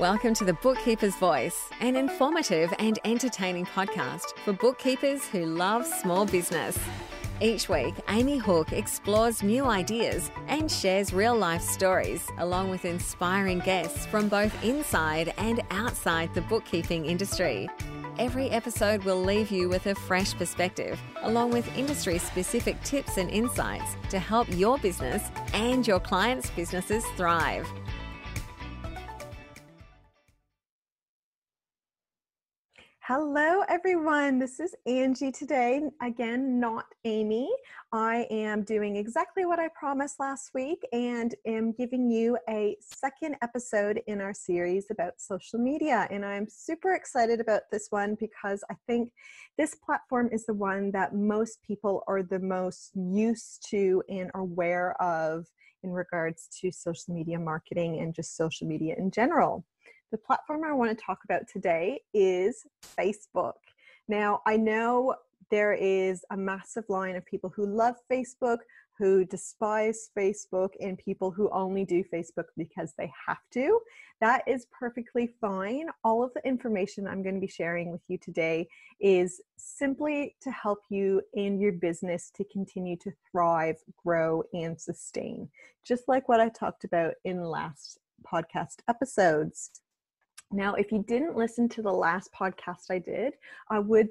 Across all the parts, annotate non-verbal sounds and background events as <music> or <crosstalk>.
Welcome to the Bookkeeper's Voice, an informative and entertaining podcast for bookkeepers who love small business. Each week, Amy Hooke explores new ideas and shares real life stories, along with inspiring guests from both inside and outside the bookkeeping industry. Every episode will leave you with a fresh perspective, along with industry specific tips and insights to help your business and your clients' businesses thrive. Hello, everyone. This is Angie today. Again, not Amy. I am doing exactly what I promised last week and am giving you a second episode in our series about social media. And I'm super excited about this one because I think this platform is the one that most people are the most used to and aware of in regards to social media marketing and just social media in general. The platform I want to talk about today is Facebook. Now, I know there is a massive line of people who love Facebook, who despise Facebook, and people who only do Facebook because they have to. That is perfectly fine. All of the information I'm going to be sharing with you today is simply to help you and your business to continue to thrive, grow, and sustain, just like what I talked about in last podcast episodes. Now, if you didn't listen to the last podcast I did, I would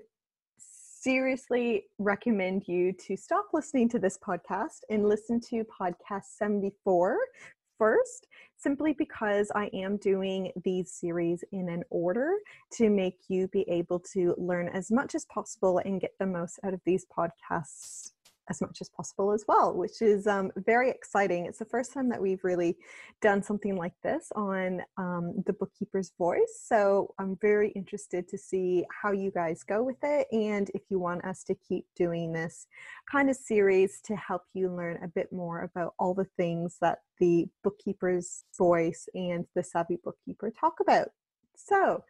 seriously recommend you to stop listening to this podcast and listen to podcast 74 first, simply because I am doing these series in an order to make you be able to learn as much as possible and get the most out of these podcasts as much as possible as well, which is um, very exciting. It's the first time that we've really done something like this on um, the Bookkeeper's Voice. So I'm very interested to see how you guys go with it and if you want us to keep doing this kind of series to help you learn a bit more about all the things that the Bookkeeper's Voice and the Savvy Bookkeeper talk about. So,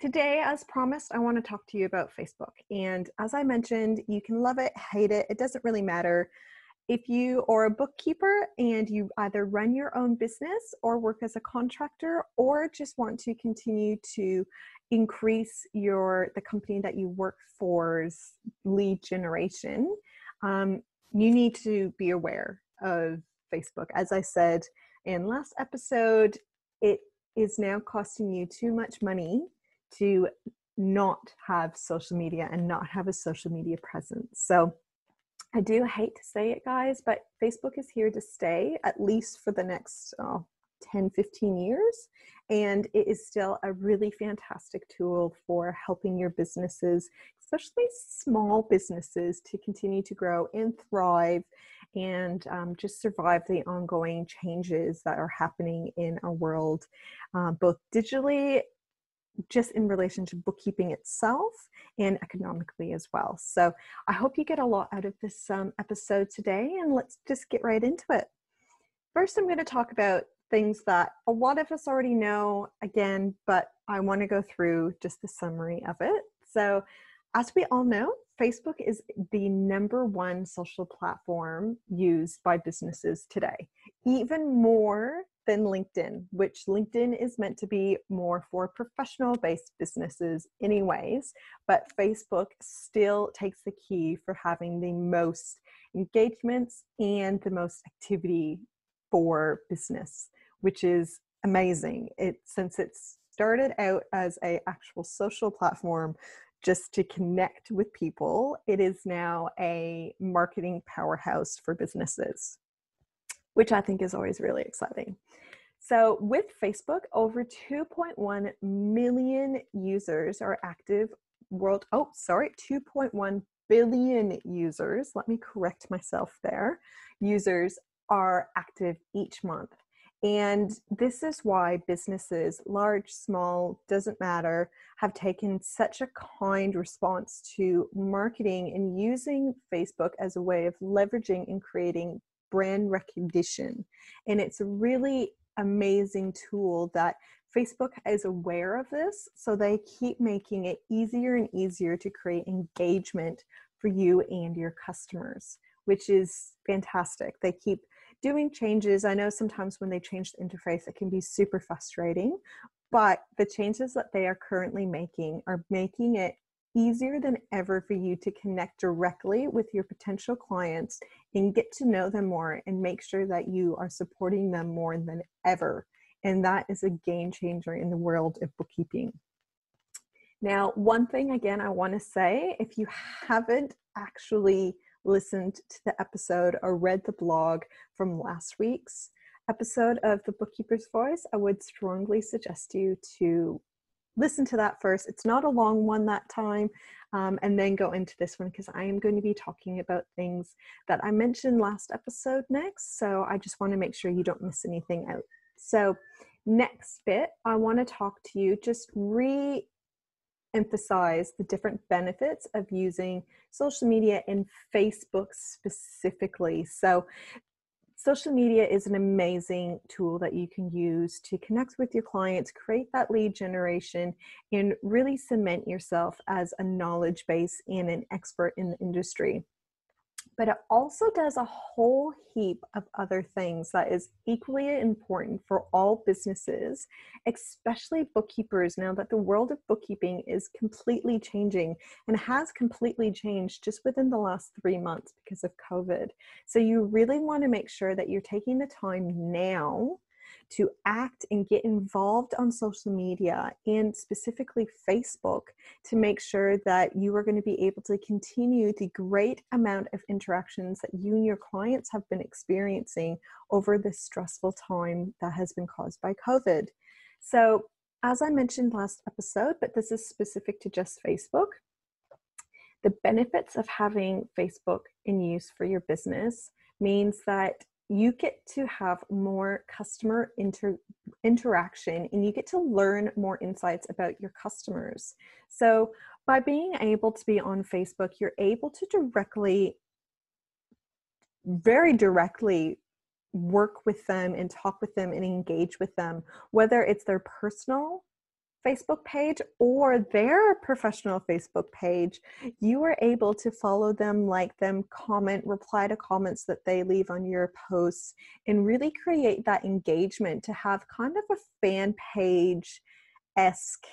Today, as promised, I want to talk to you about Facebook. And as I mentioned, you can love it, hate it, it doesn't really matter. If you are a bookkeeper and you either run your own business or work as a contractor or just want to continue to increase your the company that you work for's lead generation, um, you need to be aware of Facebook. As I said in last episode, it is now costing you too much money to not have social media and not have a social media presence. So I do hate to say it, guys, but Facebook is here to stay at least for the next oh, 10, 15 years. And it is still a really fantastic tool for helping your businesses, especially small businesses, to continue to grow and thrive and um, just survive the ongoing changes that are happening in our world, uh, both digitally just in relation to bookkeeping itself and economically as well. So I hope you get a lot out of this um, episode today, and let's just get right into it. First, I'm going to talk about things that a lot of us already know again, but I want to go through just the summary of it. So, as we all know, Facebook is the number one social platform used by businesses today, even more than LinkedIn, which LinkedIn is meant to be more for professional based businesses, anyways. But Facebook still takes the key for having the most engagements and the most activity for business, which is amazing. It since it started out as a actual social platform just to connect with people, it is now a marketing powerhouse for businesses which I think is always really exciting. So, with Facebook, over 2.1 million users are active world. Oh, sorry, 2.1 billion users. Let me correct myself there. Users are active each month. And this is why businesses, large, small, doesn't matter, have taken such a kind response to marketing and using Facebook as a way of leveraging and creating brand recognition. And it's a really amazing tool that Facebook is aware of this, so they keep making it easier and easier to create engagement for you and your customers, which is fantastic. They keep doing changes. I know sometimes when they change the interface, it can be super frustrating. but the changes that they are currently making are making it easier than ever for you to connect directly with your potential clients and get to know them more and make sure that you are supporting them more than ever. And that is a game changer in the world of bookkeeping. Now, one thing again, I want to say if you haven't actually listened to the episode or read the blog from last week's episode of The Bookkeeper's Voice, I would strongly suggest you to listen to that first. It's not a long one that time, um, and then go into this one because I am going to be talking about things that I mentioned last episode next. So I just want to make sure you don't miss anything out. So, next bit, I want to talk to you, just re emphasize the different benefits of using social media and Facebook specifically. So, social media is an amazing tool that you can use to connect with your clients, create that lead generation, and really cement yourself as a knowledge base and an expert in the industry but it also does a whole heap of other things that is equally important for all businesses, especially bookkeepers, now that the world of bookkeeping is completely changing and has completely changed just within the last three months because of COVID. So, you really want to make sure that you're taking the time now to act and get involved on social media and specifically Facebook to make sure that you are going to be able to continue the great amount of interactions that you and your clients have been experiencing over this stressful time that has been caused by COVID. So, as I mentioned last episode, but this is specific to just Facebook, the benefits of having Facebook in use for your business means that you get to have more customer inter- interaction and you get to learn more insights about your customers. So, by being able to be on Facebook, you're able to directly, very directly, work with them and talk with them and engage with them, whether it's their personal Facebook page or their professional Facebook page, you are able to follow them, like them, comment, reply to comments that they leave on your posts, and really create that engagement to have kind of a fan page esque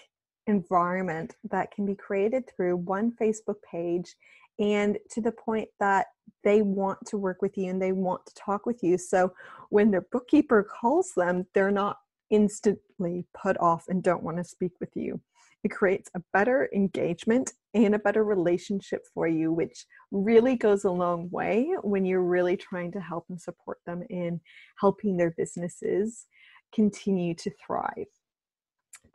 environment that can be created through one Facebook page and to the point that they want to work with you and they want to talk with you. So when their bookkeeper calls them, they're not instantly put off and don't want to speak with you. It creates a better engagement and a better relationship for you, which really goes a long way when you're really trying to help and support them in helping their businesses continue to thrive.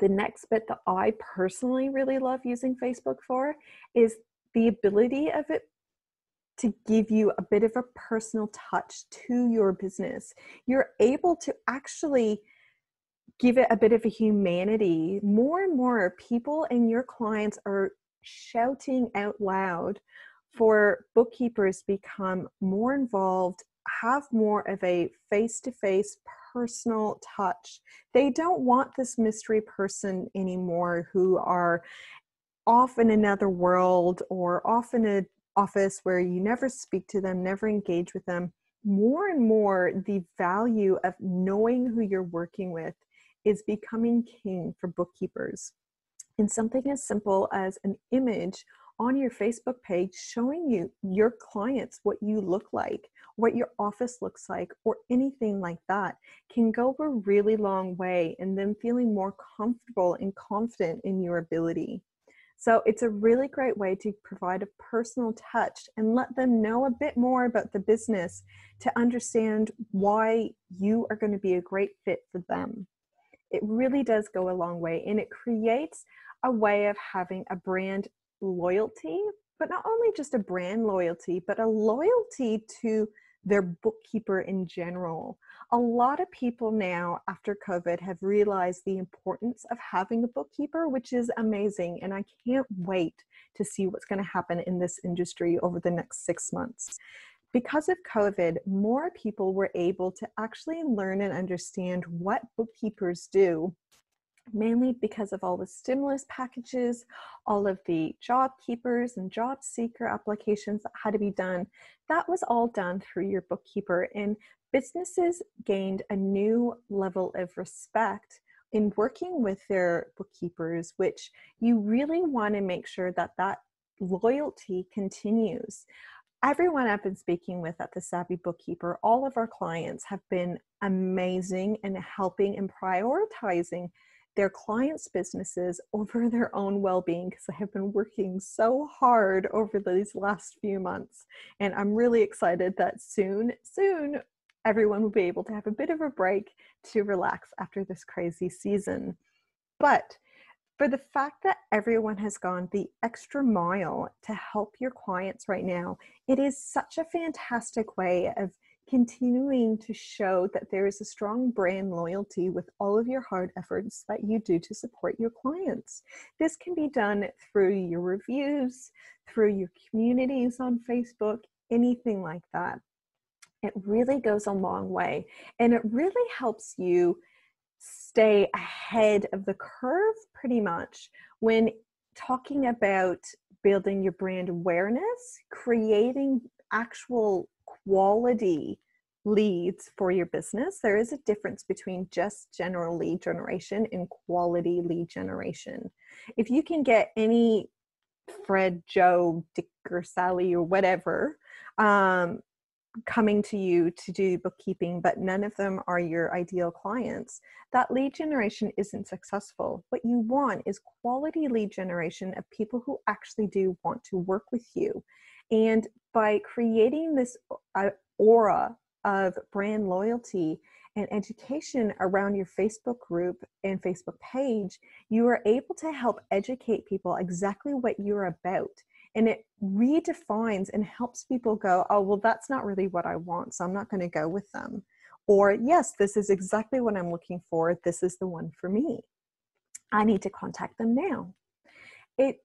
The next bit that I personally really love using Facebook for is the ability of it to give you a bit of a personal touch to your business. You're able to actually give it a bit of a humanity, more and more people and your clients are shouting out loud for bookkeepers become more involved, have more of a face-to-face personal touch. They don't want this mystery person anymore who are off in another world or off in an office where you never speak to them, never engage with them. More and more, the value of knowing who you're working with is becoming king for bookkeepers. And something as simple as an image on your Facebook page showing you your clients what you look like, what your office looks like, or anything like that can go a really long way in them feeling more comfortable and confident in your ability. So it's a really great way to provide a personal touch and let them know a bit more about the business to understand why you are going to be a great fit for them it really does go a long way and it creates a way of having a brand loyalty but not only just a brand loyalty but a loyalty to their bookkeeper in general. A lot of people now after covid have realized the importance of having a bookkeeper which is amazing and i can't wait to see what's going to happen in this industry over the next 6 months because of COVID, more people were able to actually learn and understand what bookkeepers do, mainly because of all the stimulus packages, all of the job keepers and job seeker applications that had to be done. That was all done through your bookkeeper, and businesses gained a new level of respect in working with their bookkeepers, which you really want to make sure that that loyalty continues. Everyone I've been speaking with at the Savvy Bookkeeper, all of our clients have been amazing in helping and prioritizing their clients' businesses <laughs> over their own well being because I have been working so hard over these last few months. And I'm really excited that soon, soon, everyone will be able to have a bit of a break to relax after this crazy season. But for the fact that everyone has gone the extra mile to help your clients right now, it is such a fantastic way of continuing to show that there is a strong brand loyalty with all of your hard efforts that you do to support your clients. This can be done through your reviews, through your communities on Facebook, anything like that. It really goes a long way and it really helps you stay ahead of the curve pretty much when talking about building your brand awareness, creating actual quality leads for your business, there is a difference between just general lead generation and quality lead generation. If you can get any Fred, Joe, Dick, or Sally, or whatever um, coming to you to do bookkeeping, but none of them are your ideal clients, that lead generation isn't successful. What you want is quality lead generation of people who actually do want to work with you. And by creating this uh, aura of brand loyalty and education around your Facebook group and Facebook page, you are able to help educate people exactly what you're about. And it redefines and helps people go, oh, well, that's not really what I want, so I'm not going to go with them. Or, yes, this is exactly what I'm looking for. This is the one for me. I need to contact them now. It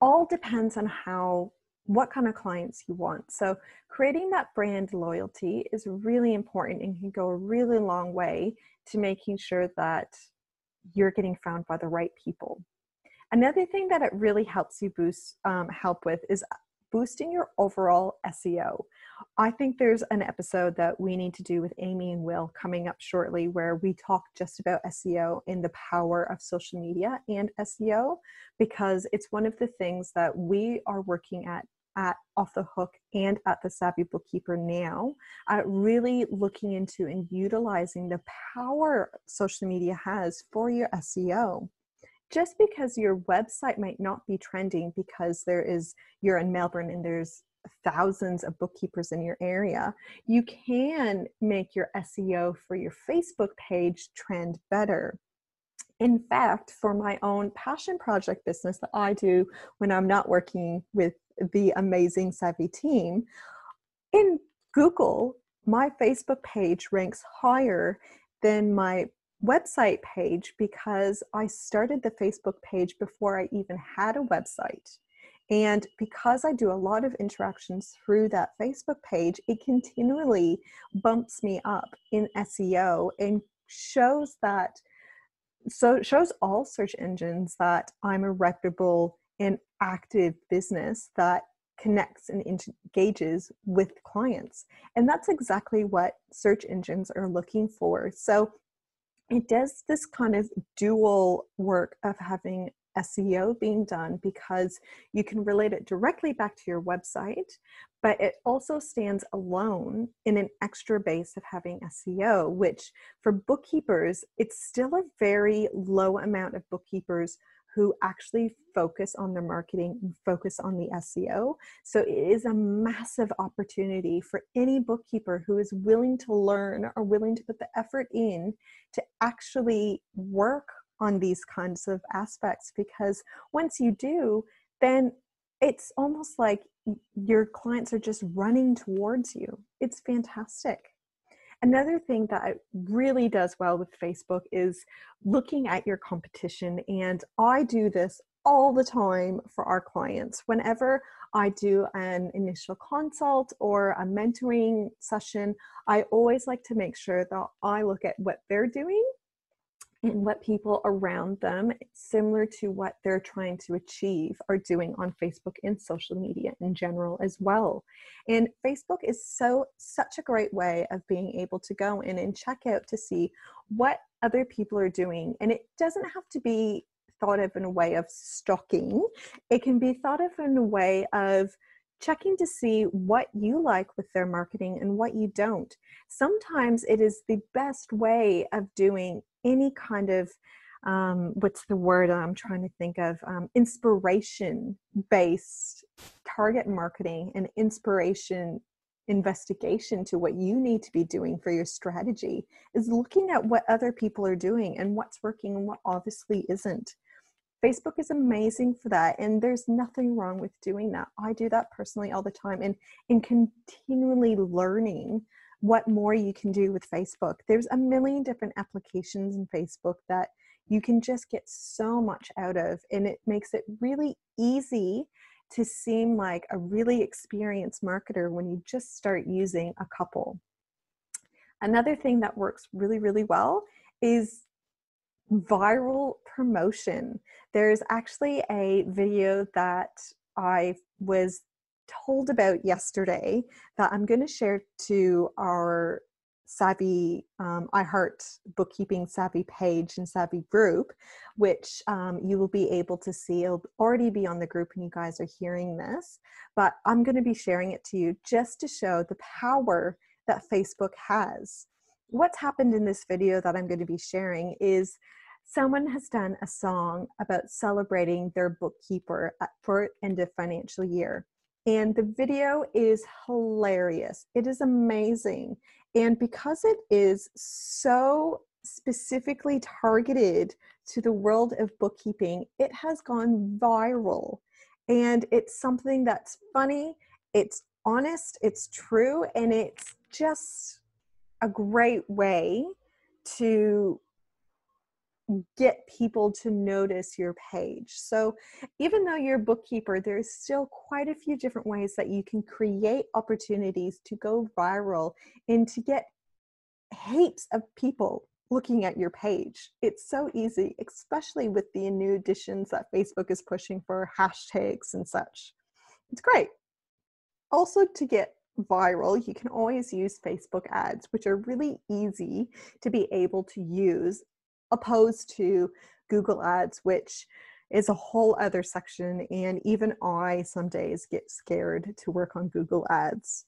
all depends on how what kind of clients you want. So, creating that brand loyalty is really important and can go a really long way to making sure that you're getting found by the right people. Another thing that it really helps you boost um, help with is boosting your overall SEO. I think there's an episode that we need to do with Amy and Will coming up shortly where we talk just about SEO and the power of social media and SEO because it's one of the things that we are working at at Off the Hook and at the Savvy Bookkeeper now, uh, really looking into and utilizing the power social media has for your SEO just because your website might not be trending because there is you're in Melbourne and there's thousands of bookkeepers in your area, you can make your SEO for your Facebook page trend better. In fact, for my own passion project business that I do when I'm not working with the amazing Savvy team, in Google, my Facebook page ranks higher than my website page because I started the Facebook page before I even had a website. And because I do a lot of interactions through that Facebook page, it continually bumps me up in SEO and shows that so shows all search engines that I'm a reputable and active business that connects and engages with clients. And that's exactly what search engines are looking for. So it does this kind of dual work of having SEO being done because you can relate it directly back to your website, but it also stands alone in an extra base of having SEO, which for bookkeepers, it's still a very low amount of bookkeepers who actually focus on their marketing and focus on the SEO. So it is a massive opportunity for any bookkeeper who is willing to learn or willing to put the effort in to actually work on these kinds of aspects because once you do, then it's almost like your clients are just running towards you. It's fantastic. Another thing that really does well with Facebook is looking at your competition. And I do this all the time for our clients. Whenever I do an initial consult or a mentoring session, I always like to make sure that I look at what they're doing and what people around them, similar to what they're trying to achieve, are doing on Facebook and social media in general as well. And Facebook is so, such a great way of being able to go in and check out to see what other people are doing. And it doesn't have to be thought of in a way of stalking, it can be thought of in a way of checking to see what you like with their marketing and what you don't. Sometimes it is the best way of doing any kind of um, what's the word I'm trying to think of? Um, inspiration based target marketing and inspiration investigation to what you need to be doing for your strategy is looking at what other people are doing and what's working and what obviously isn't. Facebook is amazing for that, and there's nothing wrong with doing that. I do that personally all the time, and and continually learning what more you can do with Facebook. There's a million different applications in Facebook that you can just get so much out of, and it makes it really easy to seem like a really experienced marketer when you just start using a couple. Another thing that works really, really well is viral promotion. There's actually a video that I was told about yesterday that I'm going to share to our Savvy um, iHeart Bookkeeping Savvy page and Savvy group, which um, you will be able to see. It'll already be on the group, and you guys are hearing this. But I'm going to be sharing it to you just to show the power that Facebook has. What's happened in this video that I'm going to be sharing is someone has done a song about celebrating their bookkeeper at for end of financial year. And the video is hilarious. It is amazing. And because it is so specifically targeted to the world of bookkeeping, it has gone viral. And it's something that's funny, it's honest, it's true, and it's just a great way to get people to notice your page. So, even though you're a bookkeeper, there's still quite a few different ways that you can create opportunities to go viral and to get heaps of people looking at your page. It's so easy, especially with the new additions that Facebook is pushing for hashtags and such. It's great. Also, to get viral, you can always use Facebook ads, which are really easy to be able to use opposed to Google Ads, which is a whole other section. And even I some days get scared to work on Google Ads.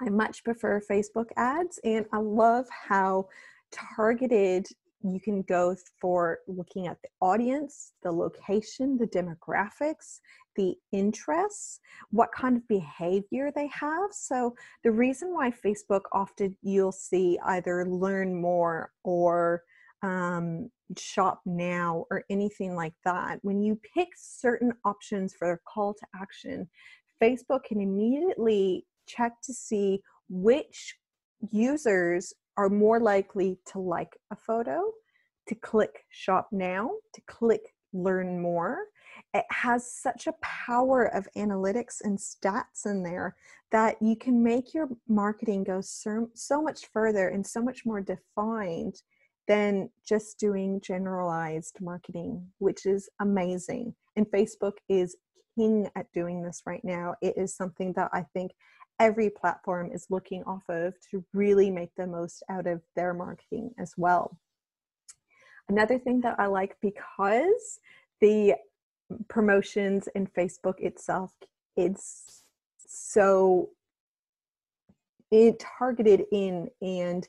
I much prefer Facebook ads, and I love how targeted you can go for looking at the audience, the location, the demographics, the interests, what kind of behavior they have. So, the reason why Facebook often you'll see either learn more or um, shop now or anything like that, when you pick certain options for a call to action, Facebook can immediately check to see which users are more likely to like a photo, to click shop now, to click learn more. It has such a power of analytics and stats in there that you can make your marketing go so, so much further and so much more defined than just doing generalized marketing, which is amazing. And Facebook is king at doing this right now. It is something that I think every platform is looking off of to really make the most out of their marketing as well. Another thing that I like because the promotions in Facebook itself, it's so it targeted in and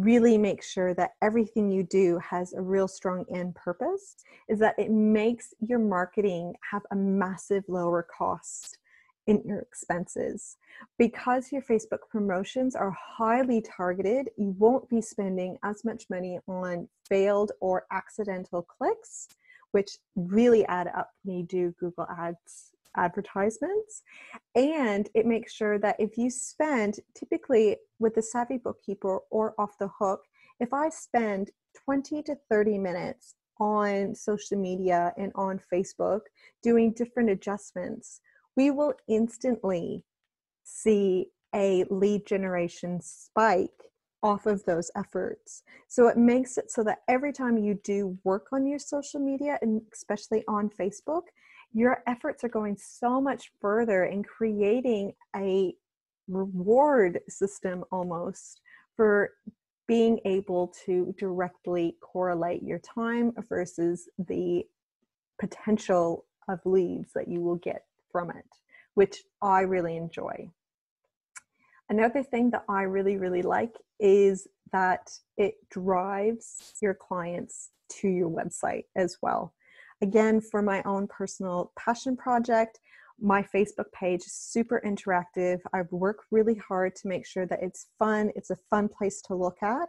really make sure that everything you do has a real strong end purpose is that it makes your marketing have a massive lower cost in your expenses. Because your Facebook promotions are highly targeted, you won't be spending as much money on failed or accidental clicks, which really add up when you do Google Ads advertisements. And it makes sure that if you spend, typically with the Savvy Bookkeeper or off the hook, if I spend 20 to 30 minutes on social media and on Facebook doing different adjustments, we will instantly see a lead generation spike off of those efforts. So it makes it so that every time you do work on your social media, and especially on Facebook, your efforts are going so much further in creating a reward system almost for being able to directly correlate your time versus the potential of leads that you will get from it, which I really enjoy. Another thing that I really, really like is that it drives your clients to your website as well. Again, for my own personal passion project, my Facebook page is super interactive. I work really hard to make sure that it's fun, it's a fun place to look at.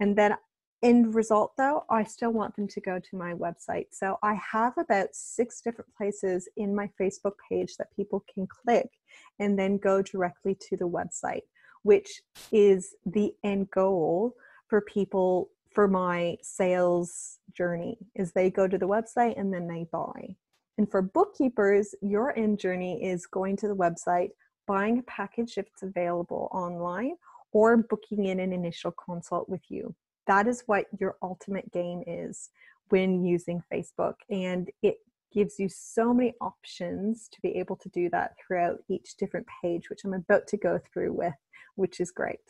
And then end result though, I still want them to go to my website. So I have about six different places in my Facebook page that people can click and then go directly to the website, which is the end goal for people for my sales journey is they go to the website and then they buy. And for bookkeepers, your end journey is going to the website, buying a package if it's available online, or booking in an initial consult with you. That is what your ultimate game is when using Facebook. And it gives you so many options to be able to do that throughout each different page, which I'm about to go through with, which is great.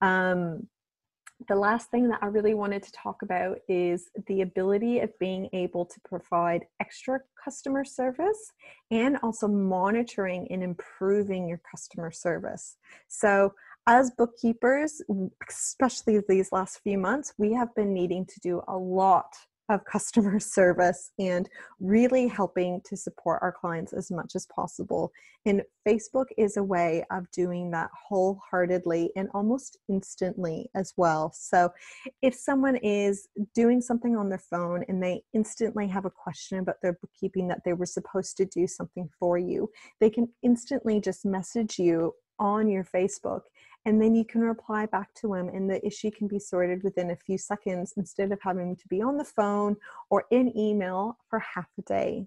Um, the last thing that I really wanted to talk about is the ability of being able to provide extra customer service and also monitoring and improving your customer service. So, as bookkeepers, especially these last few months, we have been needing to do a lot of customer <laughs> service and really helping to support our clients as much as possible. And Facebook is a way of doing that wholeheartedly and almost instantly as well. So if someone is doing something on their phone and they instantly have a question about their bookkeeping that they were supposed to do something for you, they can instantly just message you on your Facebook and then you can reply back to him and the issue can be sorted within a few seconds instead of having to be on the phone or in email for half a day.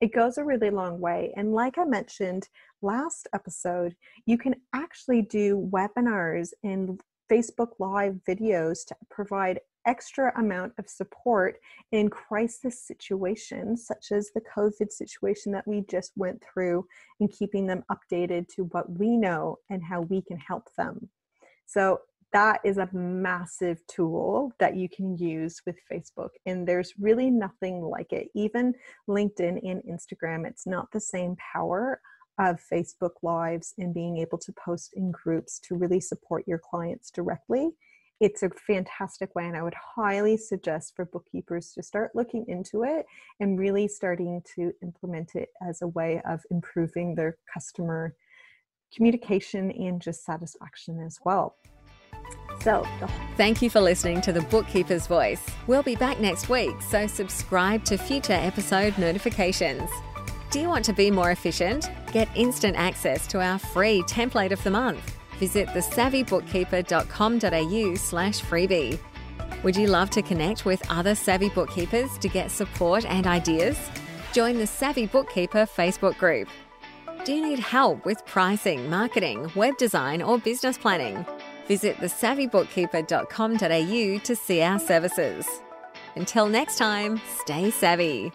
It goes a really long way and like i mentioned last episode you can actually do webinars and facebook live videos to provide extra amount of support in crisis situations, such as the COVID situation that we just went through, and keeping them updated to what we know and how we can help them. So, that is a massive tool that you can use with Facebook. And there's really nothing like it. Even LinkedIn and Instagram, it's not the same power of Facebook Lives and being able to post in groups to really support your clients directly it's a fantastic way and i would highly suggest for bookkeepers to start looking into it and really starting to implement it as a way of improving their customer communication and just satisfaction as well. So thank you for listening to the bookkeeper's voice. We'll be back next week so subscribe to future episode notifications. Do you want to be more efficient? Get instant access to our free template of the month visit thesavvybookkeeper.com.au slash freebie. Would you love to connect with other savvy bookkeepers to get support and ideas? Join the Savvy Bookkeeper Facebook group. Do you need help with pricing, marketing, web design, or business planning? Visit thesavvybookkeeper.com.au to see our services. Until next time, stay savvy.